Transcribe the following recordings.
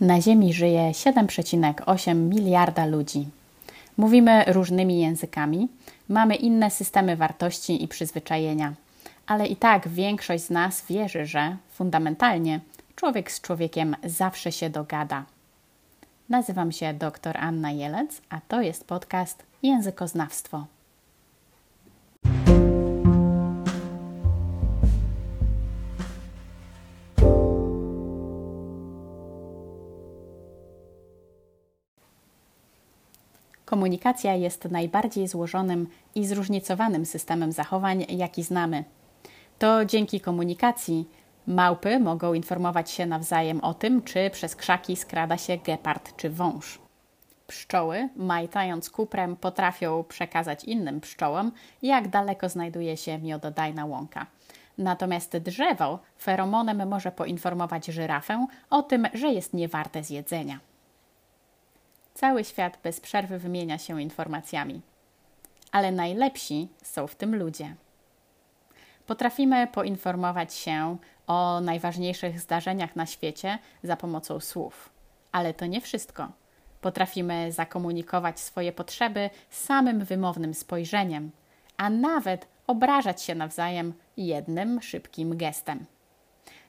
Na Ziemi żyje 7,8 miliarda ludzi. Mówimy różnymi językami, mamy inne systemy wartości i przyzwyczajenia, ale i tak większość z nas wierzy, że fundamentalnie człowiek z człowiekiem zawsze się dogada. Nazywam się dr Anna Jelec, a to jest podcast Językoznawstwo. Komunikacja jest najbardziej złożonym i zróżnicowanym systemem zachowań, jaki znamy. To dzięki komunikacji małpy mogą informować się nawzajem o tym, czy przez krzaki skrada się gepard czy wąż. Pszczoły, majtając kuprem, potrafią przekazać innym pszczołom, jak daleko znajduje się miododajna łąka. Natomiast drzewo feromonem może poinformować żyrafę o tym, że jest niewarte zjedzenia. Cały świat bez przerwy wymienia się informacjami. Ale najlepsi są w tym ludzie. Potrafimy poinformować się o najważniejszych zdarzeniach na świecie za pomocą słów. Ale to nie wszystko. Potrafimy zakomunikować swoje potrzeby samym wymownym spojrzeniem, a nawet obrażać się nawzajem jednym szybkim gestem.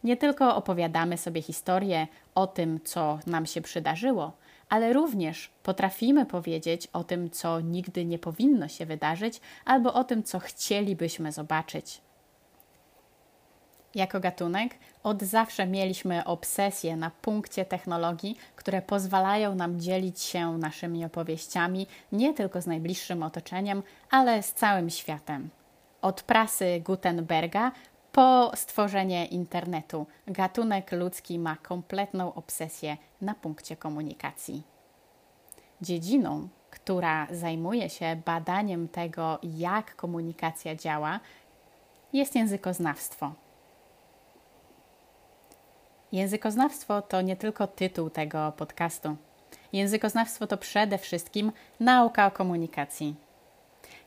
Nie tylko opowiadamy sobie historię o tym, co nam się przydarzyło, ale również potrafimy powiedzieć o tym, co nigdy nie powinno się wydarzyć, albo o tym, co chcielibyśmy zobaczyć. Jako gatunek od zawsze mieliśmy obsesję na punkcie technologii, które pozwalają nam dzielić się naszymi opowieściami nie tylko z najbliższym otoczeniem, ale z całym światem. Od prasy Gutenberga po stworzenie internetu, gatunek ludzki ma kompletną obsesję na punkcie komunikacji. Dziedziną, która zajmuje się badaniem tego, jak komunikacja działa, jest językoznawstwo. Językoznawstwo to nie tylko tytuł tego podcastu. Językoznawstwo to przede wszystkim nauka o komunikacji.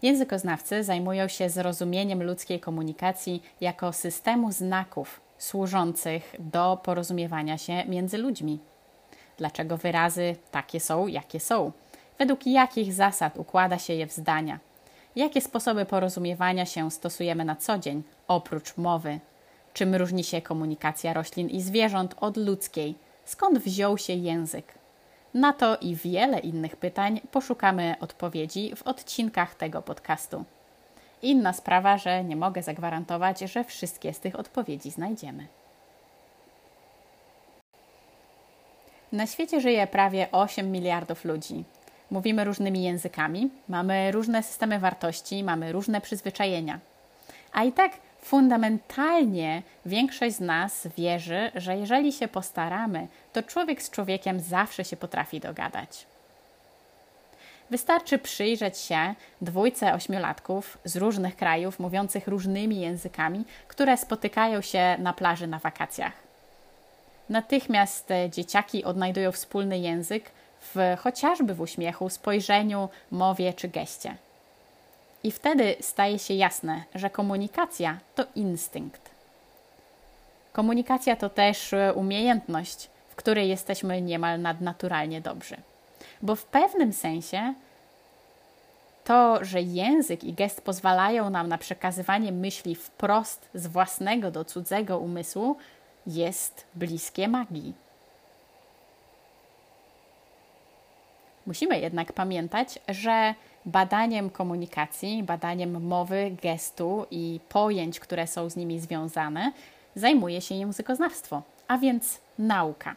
Językoznawcy zajmują się zrozumieniem ludzkiej komunikacji jako systemu znaków służących do porozumiewania się między ludźmi. Dlaczego wyrazy takie są, jakie są? Według jakich zasad układa się je w zdania? Jakie sposoby porozumiewania się stosujemy na co dzień, oprócz mowy? Czym różni się komunikacja roślin i zwierząt od ludzkiej? Skąd wziął się język? Na to i wiele innych pytań poszukamy odpowiedzi w odcinkach tego podcastu. Inna sprawa, że nie mogę zagwarantować, że wszystkie z tych odpowiedzi znajdziemy. Na świecie żyje prawie 8 miliardów ludzi. Mówimy różnymi językami, mamy różne systemy wartości, mamy różne przyzwyczajenia. A i tak fundamentalnie większość z nas wierzy, że jeżeli się postaramy, to człowiek z człowiekiem zawsze się potrafi dogadać. Wystarczy przyjrzeć się dwójce ośmiolatków z różnych krajów, mówiących różnymi językami, które spotykają się na plaży na wakacjach. Natychmiast dzieciaki odnajdują wspólny język w chociażby w uśmiechu, spojrzeniu, mowie czy geście. I wtedy staje się jasne, że komunikacja to instynkt. Komunikacja to też umiejętność, w której jesteśmy niemal nadnaturalnie dobrzy. Bo w pewnym sensie to, że język i gest pozwalają nam na przekazywanie myśli wprost z własnego do cudzego umysłu, jest bliskie magii. Musimy jednak pamiętać, że badaniem komunikacji, badaniem mowy, gestu i pojęć, które są z nimi związane, zajmuje się językoznawstwo, a więc nauka.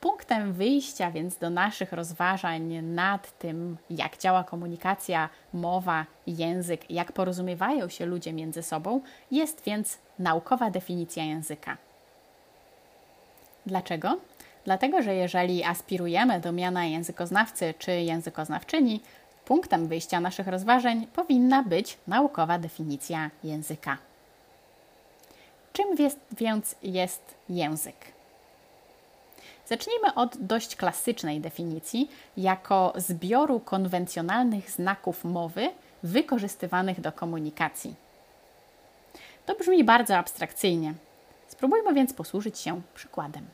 Punktem wyjścia więc do naszych rozważań nad tym, jak działa komunikacja, mowa, język, jak porozumiewają się ludzie między sobą, jest więc naukowa definicja języka. Dlaczego? Dlatego, że jeżeli aspirujemy do miana językoznawcy czy językoznawczyni, punktem wyjścia naszych rozważań powinna być naukowa definicja języka. Czym więc jest język? Zacznijmy od dość klasycznej definicji, jako zbioru konwencjonalnych znaków mowy wykorzystywanych do komunikacji. To brzmi bardzo abstrakcyjnie. Spróbujmy więc posłużyć się przykładem.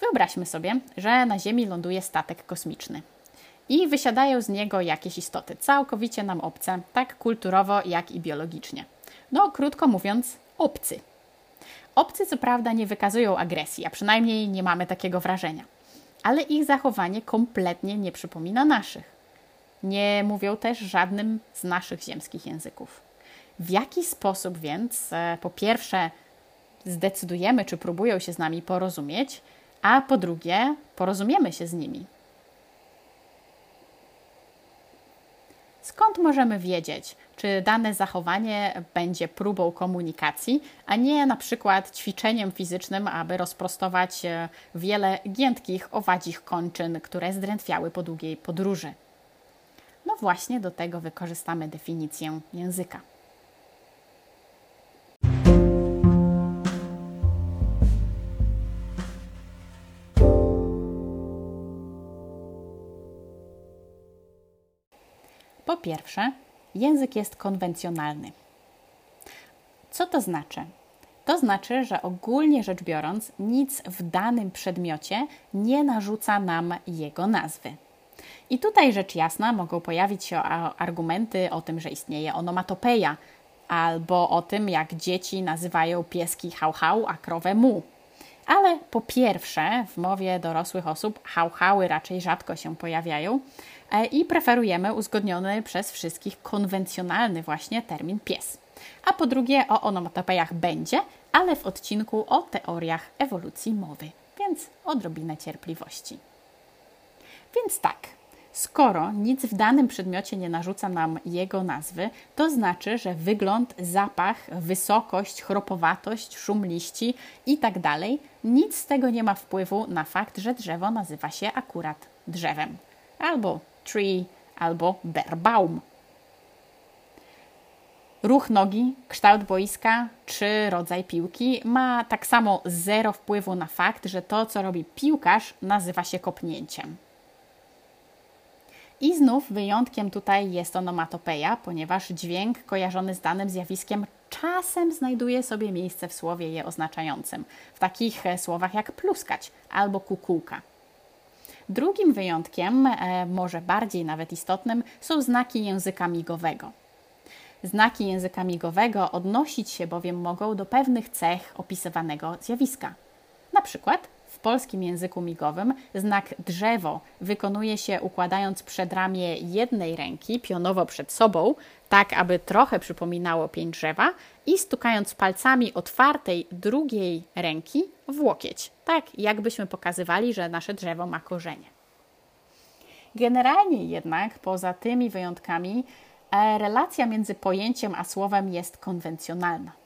Wyobraźmy sobie, że na Ziemi ląduje statek kosmiczny i wysiadają z niego jakieś istoty, całkowicie nam obce, tak kulturowo, jak i biologicznie. No, krótko mówiąc, obcy. Obcy, co prawda, nie wykazują agresji, a przynajmniej nie mamy takiego wrażenia, ale ich zachowanie kompletnie nie przypomina naszych. Nie mówią też żadnym z naszych ziemskich języków. W jaki sposób więc, e, po pierwsze, zdecydujemy, czy próbują się z nami porozumieć, a po drugie, porozumiemy się z nimi? Skąd możemy wiedzieć, czy dane zachowanie będzie próbą komunikacji, a nie na przykład ćwiczeniem fizycznym, aby rozprostować e, wiele giętkich, owadzich kończyn, które zdrętwiały po długiej podróży? No właśnie do tego wykorzystamy definicję języka. Pierwsze, język jest konwencjonalny. Co to znaczy? To znaczy, że ogólnie rzecz biorąc, nic w danym przedmiocie nie narzuca nam jego nazwy. I tutaj rzecz jasna mogą pojawić się argumenty o tym, że istnieje onomatopeja, albo o tym, jak dzieci nazywają pieski hał-hał, a krowę mu. Ale po pierwsze, w mowie dorosłych osób hał-hały raczej rzadko się pojawiają e, i preferujemy uzgodniony przez wszystkich konwencjonalny właśnie termin pies. A po drugie, o onomatopejach będzie, ale w odcinku o teoriach ewolucji mowy, więc odrobinę cierpliwości. Więc tak, Skoro nic w danym przedmiocie nie narzuca nam jego nazwy, to znaczy, że wygląd, zapach, wysokość, chropowatość, szum liści itd. Tak nic z tego nie ma wpływu na fakt, że drzewo nazywa się akurat drzewem. Albo tree, albo berbaum. Ruch nogi, kształt boiska czy rodzaj piłki ma tak samo zero wpływu na fakt, że to, co robi piłkarz, nazywa się kopnięciem. I znów wyjątkiem tutaj jest onomatopeja, ponieważ dźwięk kojarzony z danym zjawiskiem czasem znajduje sobie miejsce w słowie je oznaczającym, w takich e, słowach jak pluskać albo kukułka. Drugim wyjątkiem, e, może bardziej nawet istotnym, są znaki języka migowego. Znaki języka migowego odnosić się bowiem mogą do pewnych cech opisywanego zjawiska. Na przykład w polskim języku migowym znak drzewo wykonuje się układając przedramię jednej ręki pionowo przed sobą, tak aby trochę przypominało pień drzewa, i stukając palcami otwartej drugiej ręki w łokieć, tak jakbyśmy pokazywali, że nasze drzewo ma korzenie. Generalnie jednak, poza tymi wyjątkami, e, relacja między pojęciem a słowem jest konwencjonalna.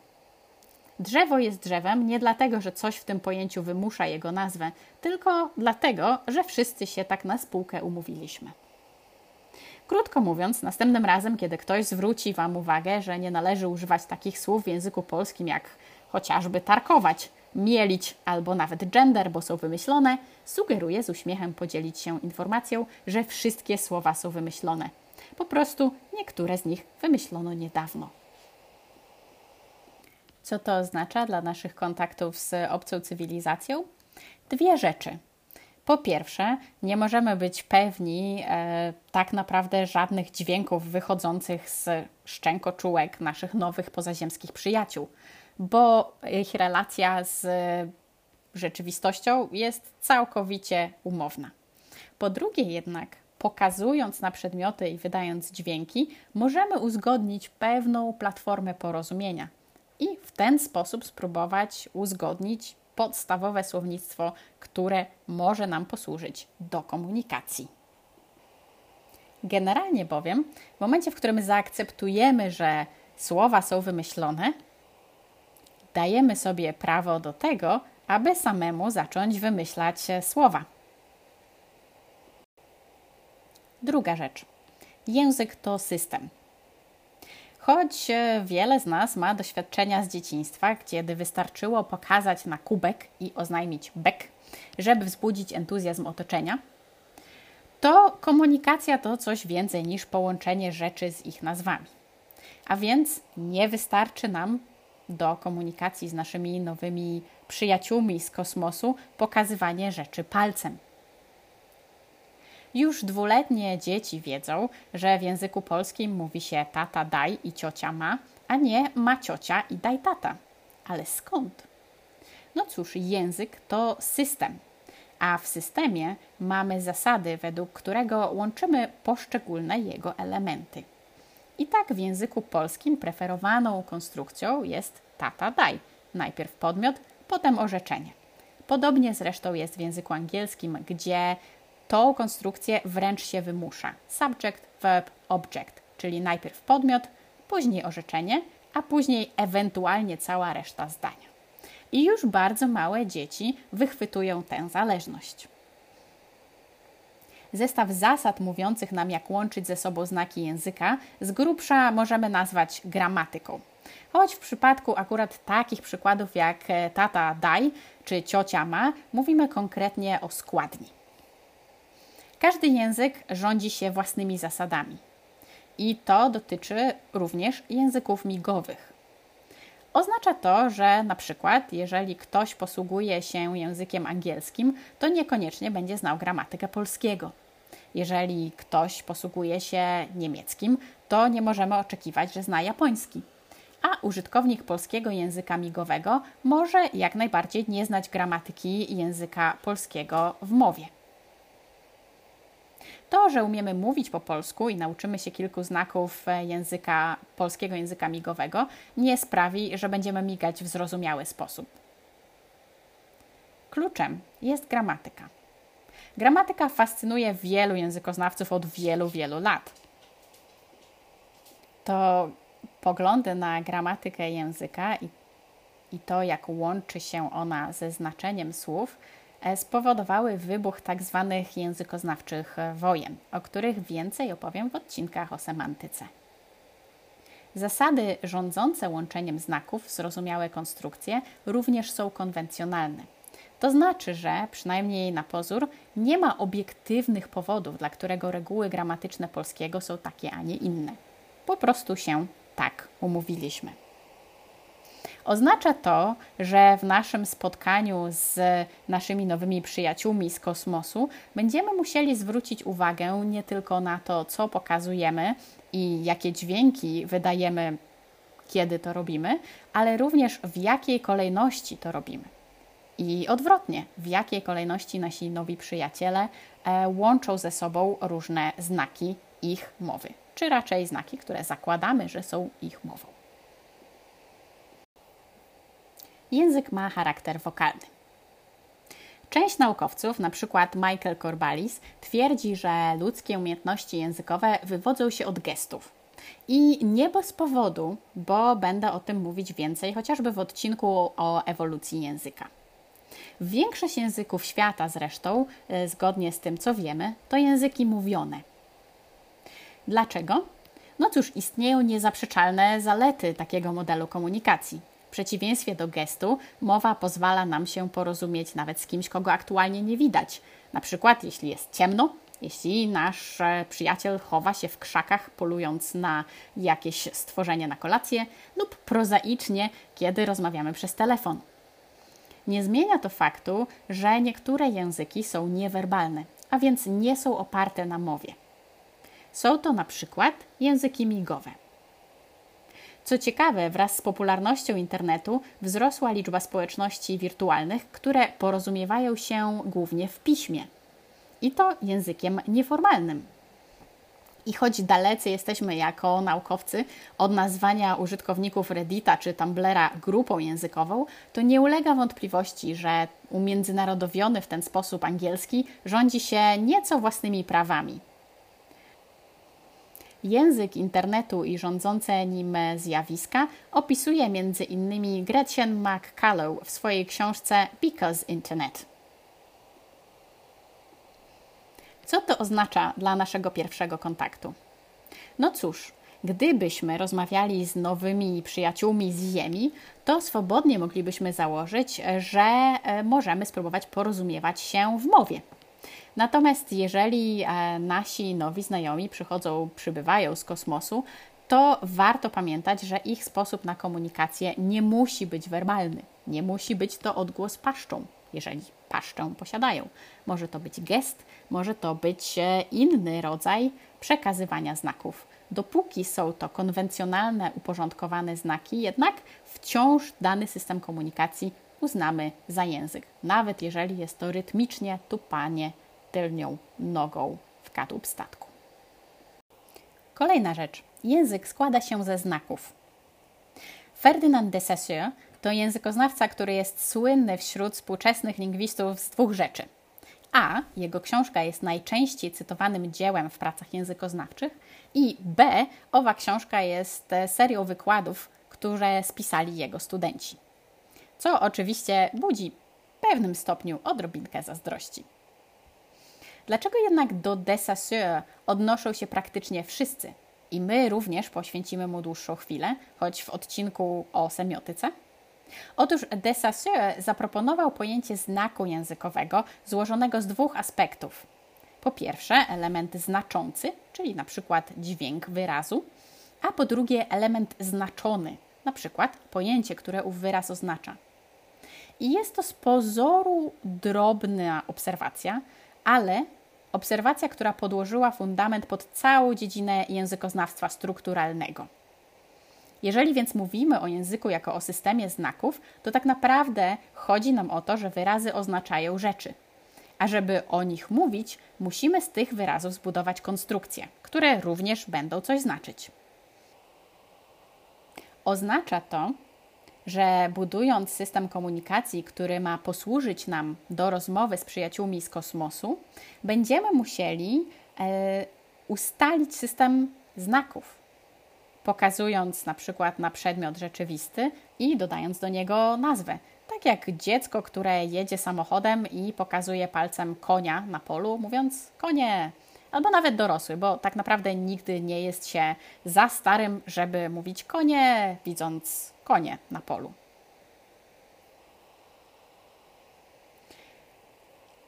Drzewo jest drzewem nie dlatego, że coś w tym pojęciu wymusza jego nazwę, tylko dlatego, że wszyscy się tak na spółkę umówiliśmy. Krótko mówiąc, następnym razem, kiedy ktoś zwróci Wam uwagę, że nie należy używać takich słów w języku polskim jak chociażby tarkować, mielić albo nawet gender, bo są wymyślone, sugeruję z uśmiechem podzielić się informacją, że wszystkie słowa są wymyślone. Po prostu niektóre z nich wymyślono niedawno. Co to oznacza dla naszych kontaktów z obcą cywilizacją? Dwie rzeczy. Po pierwsze, nie możemy być pewni e, tak naprawdę żadnych dźwięków wychodzących z szczękoczułek naszych nowych pozaziemskich przyjaciół, bo ich relacja z rzeczywistością jest całkowicie umowna. Po drugie jednak, pokazując na przedmioty i wydając dźwięki, możemy uzgodnić pewną platformę porozumienia – ten sposób spróbować uzgodnić podstawowe słownictwo, które może nam posłużyć do komunikacji. Generalnie bowiem, w momencie, w którym zaakceptujemy, że słowa są wymyślone, dajemy sobie prawo do tego, aby samemu zacząć wymyślać słowa. Druga rzecz. Język to system. Choć e, wiele z nas ma doświadczenia z dzieciństwa, kiedy wystarczyło pokazać na kubek i oznajmić bek, żeby wzbudzić entuzjazm otoczenia, to komunikacja to coś więcej niż połączenie rzeczy z ich nazwami. A więc nie wystarczy nam do komunikacji z naszymi nowymi przyjaciółmi z kosmosu pokazywanie rzeczy palcem. Już dwuletnie dzieci wiedzą, że w języku polskim mówi się tata daj i ciocia ma, a nie ma ciocia i daj tata. Ale skąd? No cóż, język to system, a w systemie mamy zasady, według którego łączymy poszczególne jego elementy. I tak w języku polskim preferowaną konstrukcją jest tata daj. Najpierw podmiot, potem orzeczenie. Podobnie zresztą jest w języku angielskim, gdzie tą konstrukcję wręcz się wymusza. Subject, verb, object, czyli najpierw podmiot, później orzeczenie, a później ewentualnie cała reszta zdania. I już bardzo małe dzieci wychwytują tę zależność. Zestaw zasad mówiących nam, jak łączyć ze sobą znaki języka, z grubsza możemy nazwać gramatyką. Choć w przypadku akurat takich przykładów jak e, tata daj czy ciocia ma, mówimy konkretnie o składni. Każdy język rządzi się własnymi zasadami. I to dotyczy również języków migowych. Oznacza to, że na przykład, jeżeli ktoś posługuje się językiem angielskim, to niekoniecznie będzie znał gramatykę polskiego. Jeżeli ktoś posługuje się niemieckim, to nie możemy oczekiwać, że zna japoński. A użytkownik polskiego języka migowego może jak najbardziej nie znać gramatyki języka polskiego w mowie. To, że umiemy mówić po polsku i nauczymy się kilku znaków języka polskiego języka migowego, nie sprawi, że będziemy migać w zrozumiały sposób. Kluczem jest gramatyka. Gramatyka fascynuje wielu językoznawców od wielu, wielu lat. To poglądy na gramatykę języka i, i to, jak łączy się ona ze znaczeniem słów, e, spowodowały wybuch tzw. Tak językoznawczych wojen, o których więcej opowiem w odcinkach o semantyce. Zasady rządzące łączeniem znaków w zrozumiałe konstrukcje również są konwencjonalne. To znaczy, że przynajmniej na pozór nie ma obiektywnych powodów, dla którego reguły gramatyczne polskiego są takie, a nie inne. Po prostu się tak umówiliśmy. Oznacza to, że w naszym spotkaniu z naszymi nowymi przyjaciółmi z kosmosu będziemy musieli zwrócić uwagę nie tylko na to, co pokazujemy i jakie dźwięki wydajemy, kiedy to robimy, ale również w jakiej kolejności to robimy. I odwrotnie, w jakiej kolejności nasi nowi przyjaciele e, łączą ze sobą różne znaki ich mowy, czy raczej znaki, które zakładamy, że są ich mową. Język ma charakter wokalny. Część naukowców, na przykład Michael Corbalis, twierdzi, że ludzkie umiejętności językowe wywodzą się od gestów. I nie bez powodu, bo będę o tym mówić więcej, chociażby w odcinku o ewolucji języka. Większość języków świata zresztą, e, zgodnie z tym co wiemy, to języki mówione. Dlaczego? No cóż, istnieją niezaprzeczalne zalety takiego modelu komunikacji. W przeciwieństwie do gestu, mowa pozwala nam się porozumieć nawet z kimś, kogo aktualnie nie widać. Na przykład, jeśli jest ciemno, jeśli nasz przyjaciel chowa się w krzakach, polując na jakieś stworzenie na kolację, lub prozaicznie, kiedy rozmawiamy przez telefon. Nie zmienia to faktu, że niektóre języki są niewerbalne, a więc nie są oparte na mowie. Są to na przykład języki migowe. Co ciekawe, wraz z popularnością internetu wzrosła liczba społeczności wirtualnych, które porozumiewają się głównie w piśmie. I to językiem nieformalnym. I choć dalecy jesteśmy jako naukowcy od nazwania użytkowników Reddita czy Tumblera grupą językową, to nie ulega wątpliwości, że umiędzynarodowiony w ten sposób angielski rządzi się nieco własnymi prawami. Język internetu i rządzące nim zjawiska opisuje m.in. Gretchen McCullough w swojej książce Because Internet. Co to oznacza dla naszego pierwszego kontaktu? No cóż, gdybyśmy rozmawiali z nowymi przyjaciółmi z Ziemi, to swobodnie moglibyśmy założyć, że e, możemy spróbować porozumiewać się w mowie. Natomiast jeżeli e, nasi nowi znajomi przychodzą, przybywają z kosmosu, to warto pamiętać, że ich sposób na komunikację nie musi być werbalny. Nie musi być to odgłos paszczą, jeżeli paszczę posiadają. Może to być gest, może to być e, inny rodzaj przekazywania znaków. Dopóki są to konwencjonalne, uporządkowane znaki, jednak wciąż dany system komunikacji uznamy za język, nawet jeżeli jest to rytmicznie tupanie tylnią nogą w kadłub statku. Kolejna rzecz. Język składa się ze znaków. Ferdynand de Saussure to językoznawca, który jest słynny wśród współczesnych lingwistów z dwóch rzeczy. A. Jego książka jest najczęściej cytowanym dziełem w pracach językoznawczych i B. Owa książka jest serią wykładów, które spisali jego studenci. Co oczywiście budzi w pewnym stopniu odrobinkę zazdrości. Dlaczego jednak do de Saussure odnoszą się praktycznie wszyscy? I my również poświęcimy mu dłuższą chwilę, choć w odcinku o semiotyce. Otóż de Saussure zaproponował pojęcie znaku językowego złożonego z dwóch aspektów. Po pierwsze, element znaczący, czyli na przykład dźwięk wyrazu, a po drugie, element znaczony, na przykład pojęcie, które ów wyraz oznacza. I jest to z pozoru drobna obserwacja, ale obserwacja, która podłożyła fundament pod całą dziedzinę językoznawstwa strukturalnego. Jeżeli więc mówimy o języku jako o systemie znaków, to tak naprawdę chodzi nam o to, że wyrazy oznaczają rzeczy. A żeby o nich mówić, musimy z tych wyrazów zbudować konstrukcje, które również będą coś znaczyć. Oznacza to, że budując system komunikacji, który ma posłużyć nam do rozmowy z przyjaciółmi z kosmosu, będziemy musieli e, ustalić system znaków, pokazując na przykład na przedmiot rzeczywisty i dodając do niego nazwę. Tak jak dziecko, które jedzie samochodem i pokazuje palcem konia na polu, mówiąc konie, albo nawet dorosły, bo tak naprawdę nigdy nie jest się za starym, żeby mówić konie, widząc konie na polu.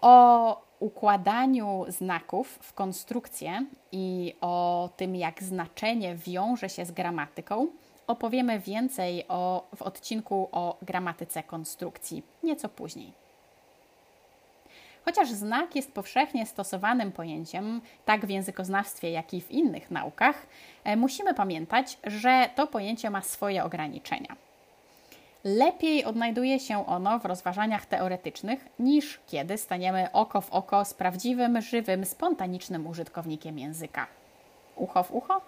O układaniu znaków w konstrukcję i o tym, jak znaczenie wiąże się z gramatyką, opowiemy więcej o, w odcinku o gramatyce konstrukcji nieco później. Chociaż znak jest powszechnie stosowanym pojęciem, tak w językoznawstwie, jak i w innych naukach, e, musimy pamiętać, że to pojęcie ma swoje ograniczenia. Lepiej odnajduje się ono w rozważaniach teoretycznych niż kiedy staniemy oko w oko z prawdziwym, żywym, spontanicznym użytkownikiem języka. Ucho w ucho?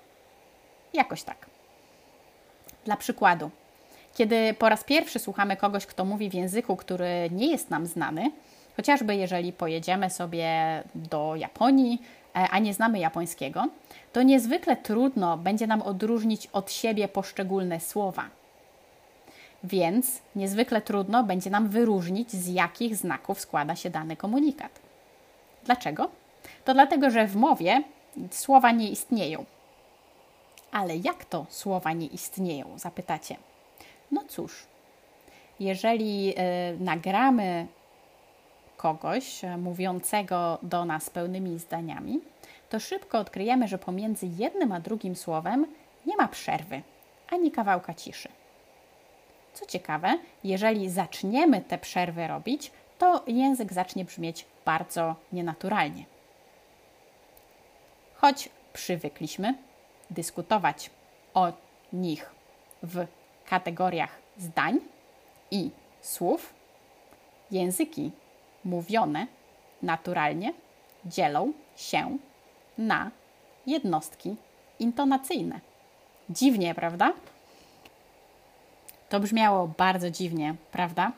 Jakoś tak. Dla przykładu, kiedy po raz pierwszy słuchamy kogoś, kto mówi w języku, który nie jest nam znany, Chociażby jeżeli pojedziemy sobie do Japonii, e, a nie znamy japońskiego, to niezwykle trudno będzie nam odróżnić od siebie poszczególne słowa. Więc niezwykle trudno będzie nam wyróżnić, z jakich znaków składa się dany komunikat. Dlaczego? To dlatego, że w mowie słowa nie istnieją. Ale jak to słowa nie istnieją? Zapytacie. No cóż, jeżeli y, nagramy kogoś e, mówiącego do nas pełnymi zdaniami, to szybko odkryjemy, że pomiędzy jednym a drugim słowem nie ma przerwy ani kawałka ciszy. Co ciekawe, jeżeli zaczniemy te przerwy robić, to język zacznie brzmieć bardzo nienaturalnie. Choć przywykliśmy dyskutować o nich w kategoriach zdań i słów, języki mówione naturalnie dzielą się na jednostki intonacyjne. Dziwnie, prawda? To brzmiało bardzo dziwnie, prawda?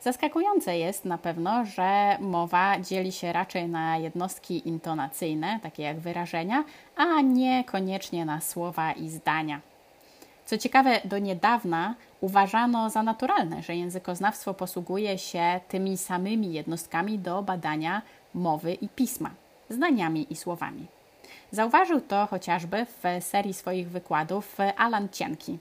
Zaskakujące jest na pewno, że mowa dzieli się raczej na jednostki intonacyjne, takie jak wyrażenia, a niekoniecznie na słowa i zdania. Co ciekawe, do niedawna uważano za naturalne, że językoznawstwo posługuje się tymi samymi jednostkami do badania mowy i pisma, zdaniami i słowami. Zauważył to chociażby w serii swoich wykładów Alan Cienki.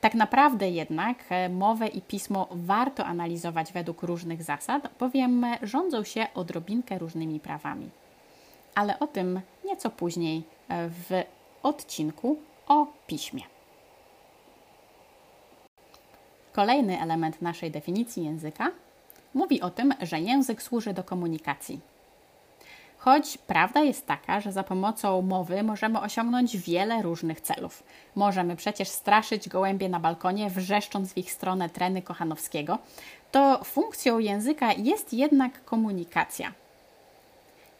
Tak naprawdę jednak e, mowę i pismo warto analizować według różnych zasad, bowiem rządzą się odrobinkę różnymi prawami. Ale o tym nieco później e, w odcinku o piśmie. Kolejny element naszej definicji języka mówi o tym, że język służy do komunikacji. Choć prawda jest taka, że za pomocą mowy możemy osiągnąć wiele różnych celów. Możemy przecież straszyć gołębie na balkonie, wrzeszcząc w ich stronę treny Kochanowskiego, to funkcją języka jest jednak komunikacja.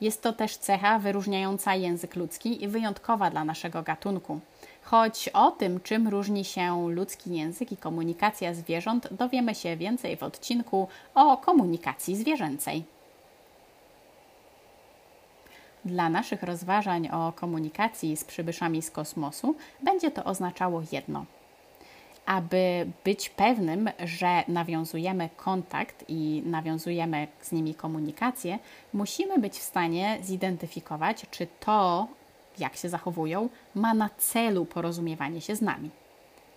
Jest to też cecha wyróżniająca język ludzki i wyjątkowa dla naszego gatunku. Choć o tym, czym różni się ludzki język i komunikacja zwierząt, dowiemy się więcej w odcinku o komunikacji zwierzęcej. Dla naszych rozważań o komunikacji z przybyszami z kosmosu będzie to oznaczało jedno. Aby być pewnym, że nawiązujemy kontakt i nawiązujemy z nimi komunikację, musimy być w stanie zidentyfikować, czy to, jak się zachowują, ma na celu porozumiewanie się z nami.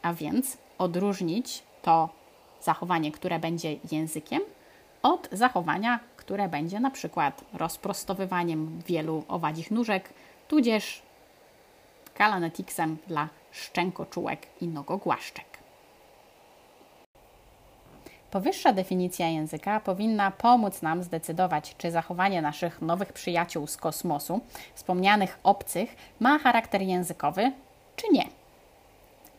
A więc odróżnić to zachowanie, które będzie językiem, od zachowania, które będzie na przykład rozprostowywaniem wielu owadzich nóżek, tudzież kalanetiksem dla szczękoczułek i nogogłaszczek. Powyższa definicja języka powinna pomóc nam zdecydować, czy zachowanie naszych nowych przyjaciół z kosmosu, wspomnianych obcych, ma charakter językowy, czy nie.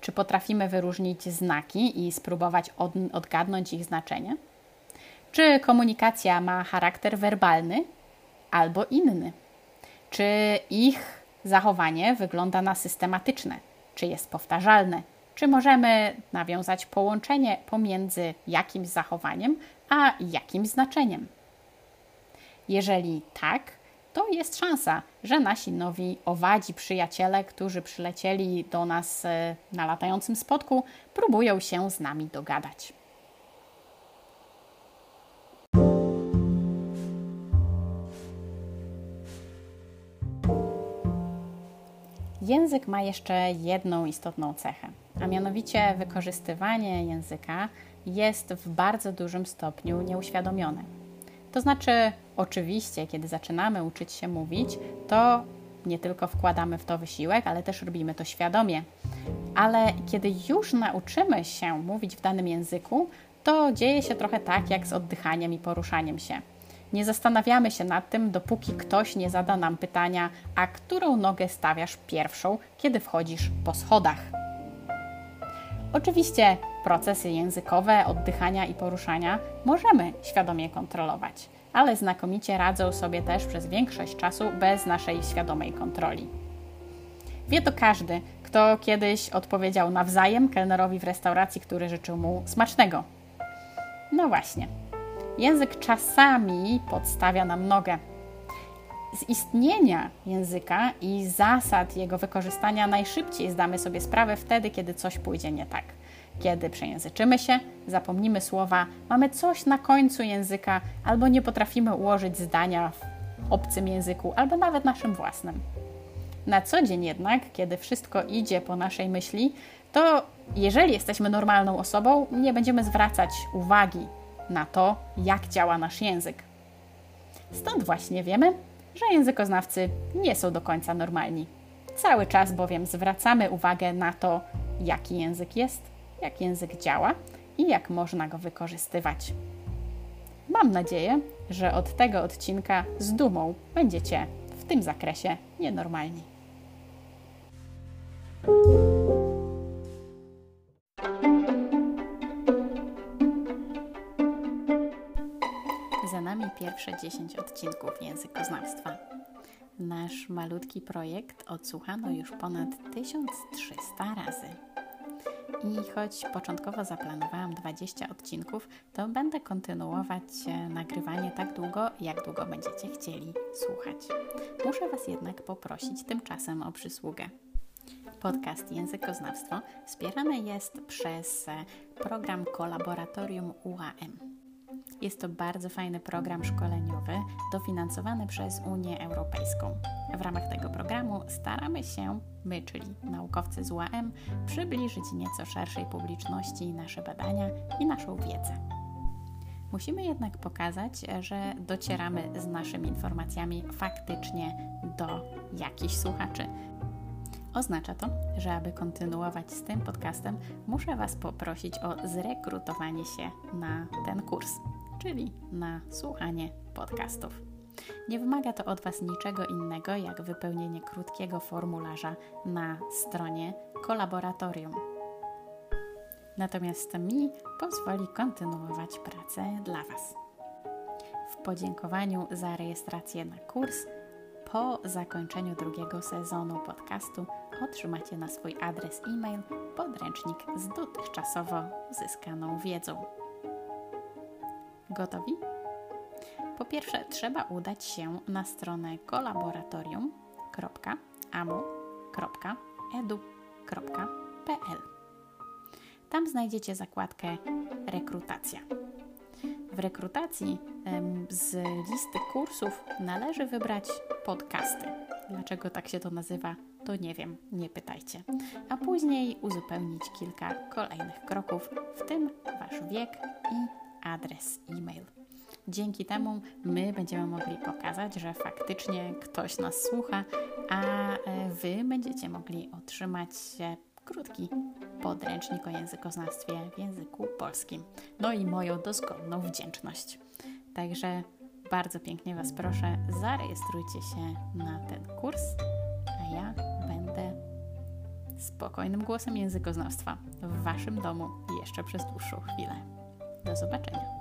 Czy potrafimy wyróżnić znaki i spróbować odgadnąć ich znaczenie? Czy komunikacja ma charakter werbalny albo inny? Czy ich zachowanie wygląda na systematyczne? Czy jest powtarzalne? Czy możemy nawiązać połączenie pomiędzy jakimś zachowaniem a jakimś znaczeniem? Jeżeli tak, to jest szansa, że nasi nowi owadzi przyjaciele, którzy przylecieli do nas e, na latającym spotku, próbują się z nami dogadać. Język ma jeszcze jedną istotną cechę, a mianowicie wykorzystywanie języka jest w bardzo dużym stopniu nieuświadomione. To znaczy, oczywiście, kiedy zaczynamy uczyć się mówić, to nie tylko wkładamy w to wysiłek, ale też robimy to świadomie. Ale kiedy już nauczymy się mówić w danym języku, to dzieje się trochę tak jak z oddychaniem i poruszaniem się. Nie zastanawiamy się nad tym, dopóki ktoś nie zada nam pytania, a którą nogę stawiasz pierwszą, kiedy wchodzisz po schodach. Oczywiście procesy językowe, oddychania i poruszania możemy świadomie kontrolować, ale znakomicie radzą sobie też przez większość czasu bez naszej świadomej kontroli. Wie to każdy, kto kiedyś odpowiedział nawzajem kelnerowi w restauracji, który życzył mu smacznego. No właśnie. Język czasami podstawia nam nogę. Z istnienia języka i zasad jego wykorzystania najszybciej zdamy sobie sprawę wtedy, kiedy coś pójdzie nie tak. Kiedy przejęzyczymy się, zapomnimy słowa, mamy coś na końcu języka, albo nie potrafimy ułożyć zdania w obcym języku, albo nawet naszym własnym. Na co dzień jednak, kiedy wszystko idzie po naszej myśli, to jeżeli jesteśmy normalną osobą, nie będziemy zwracać uwagi na to, jak działa nasz język. Stąd właśnie wiemy, że językoznawcy nie są do końca normalni. Cały czas bowiem zwracamy uwagę na to, jaki język jest, jak język działa i jak można go wykorzystywać. Mam nadzieję, że od tego odcinka z dumą będziecie w tym zakresie nienormalni. Pierwsze 10 odcinków językoznawstwa. Nasz malutki projekt odsłuchano już ponad 1300 razy. I choć początkowo zaplanowałam 20 odcinków, to będę kontynuować e, nagrywanie tak długo, jak długo będziecie chcieli słuchać. Muszę Was jednak poprosić tymczasem o przysługę. Podcast Językoznawstwo wspierany jest przez e, program Kolaboratorium UAM. Jest to bardzo fajny program szkoleniowy dofinansowany przez Unię Europejską. W ramach tego programu staramy się, my, czyli naukowcy z UAM, przybliżyć nieco szerszej publiczności nasze badania i naszą wiedzę. Musimy jednak pokazać, że docieramy z naszymi informacjami faktycznie do jakichś słuchaczy. Oznacza to, że aby kontynuować z tym podcastem, muszę Was poprosić o zrekrutowanie się na ten kurs, czyli na słuchanie podcastów. Nie wymaga to od Was niczego innego, jak wypełnienie krótkiego formularza na stronie kolaboratorium. Natomiast mi pozwoli kontynuować pracę dla Was. W podziękowaniu za rejestrację na kurs po zakończeniu drugiego sezonu podcastu otrzymacie na swój adres e-mail podręcznik z dotychczasowo uzyskaną wiedzą. Gotowi? Po pierwsze, trzeba udać się na stronę kolaboratorium.amu.edu.pl. Tam znajdziecie zakładkę Rekrutacja. W rekrutacji z listy kursów należy wybrać podcasty. Dlaczego tak się to nazywa, to nie wiem, nie pytajcie. A później uzupełnić kilka kolejnych kroków, w tym Wasz wiek i adres e-mail. Dzięki temu my będziemy mogli pokazać, że faktycznie ktoś nas słucha, a e, Wy będziecie mogli otrzymać krótki podręcznik o językoznawstwie w języku polskim. No i moją dozgonną wdzięczność. Także bardzo pięknie Was proszę, zarejestrujcie się na ten kurs, a ja będę spokojnym głosem językoznawstwa w Waszym domu jeszcze przez dłuższą chwilę. Do zobaczenia.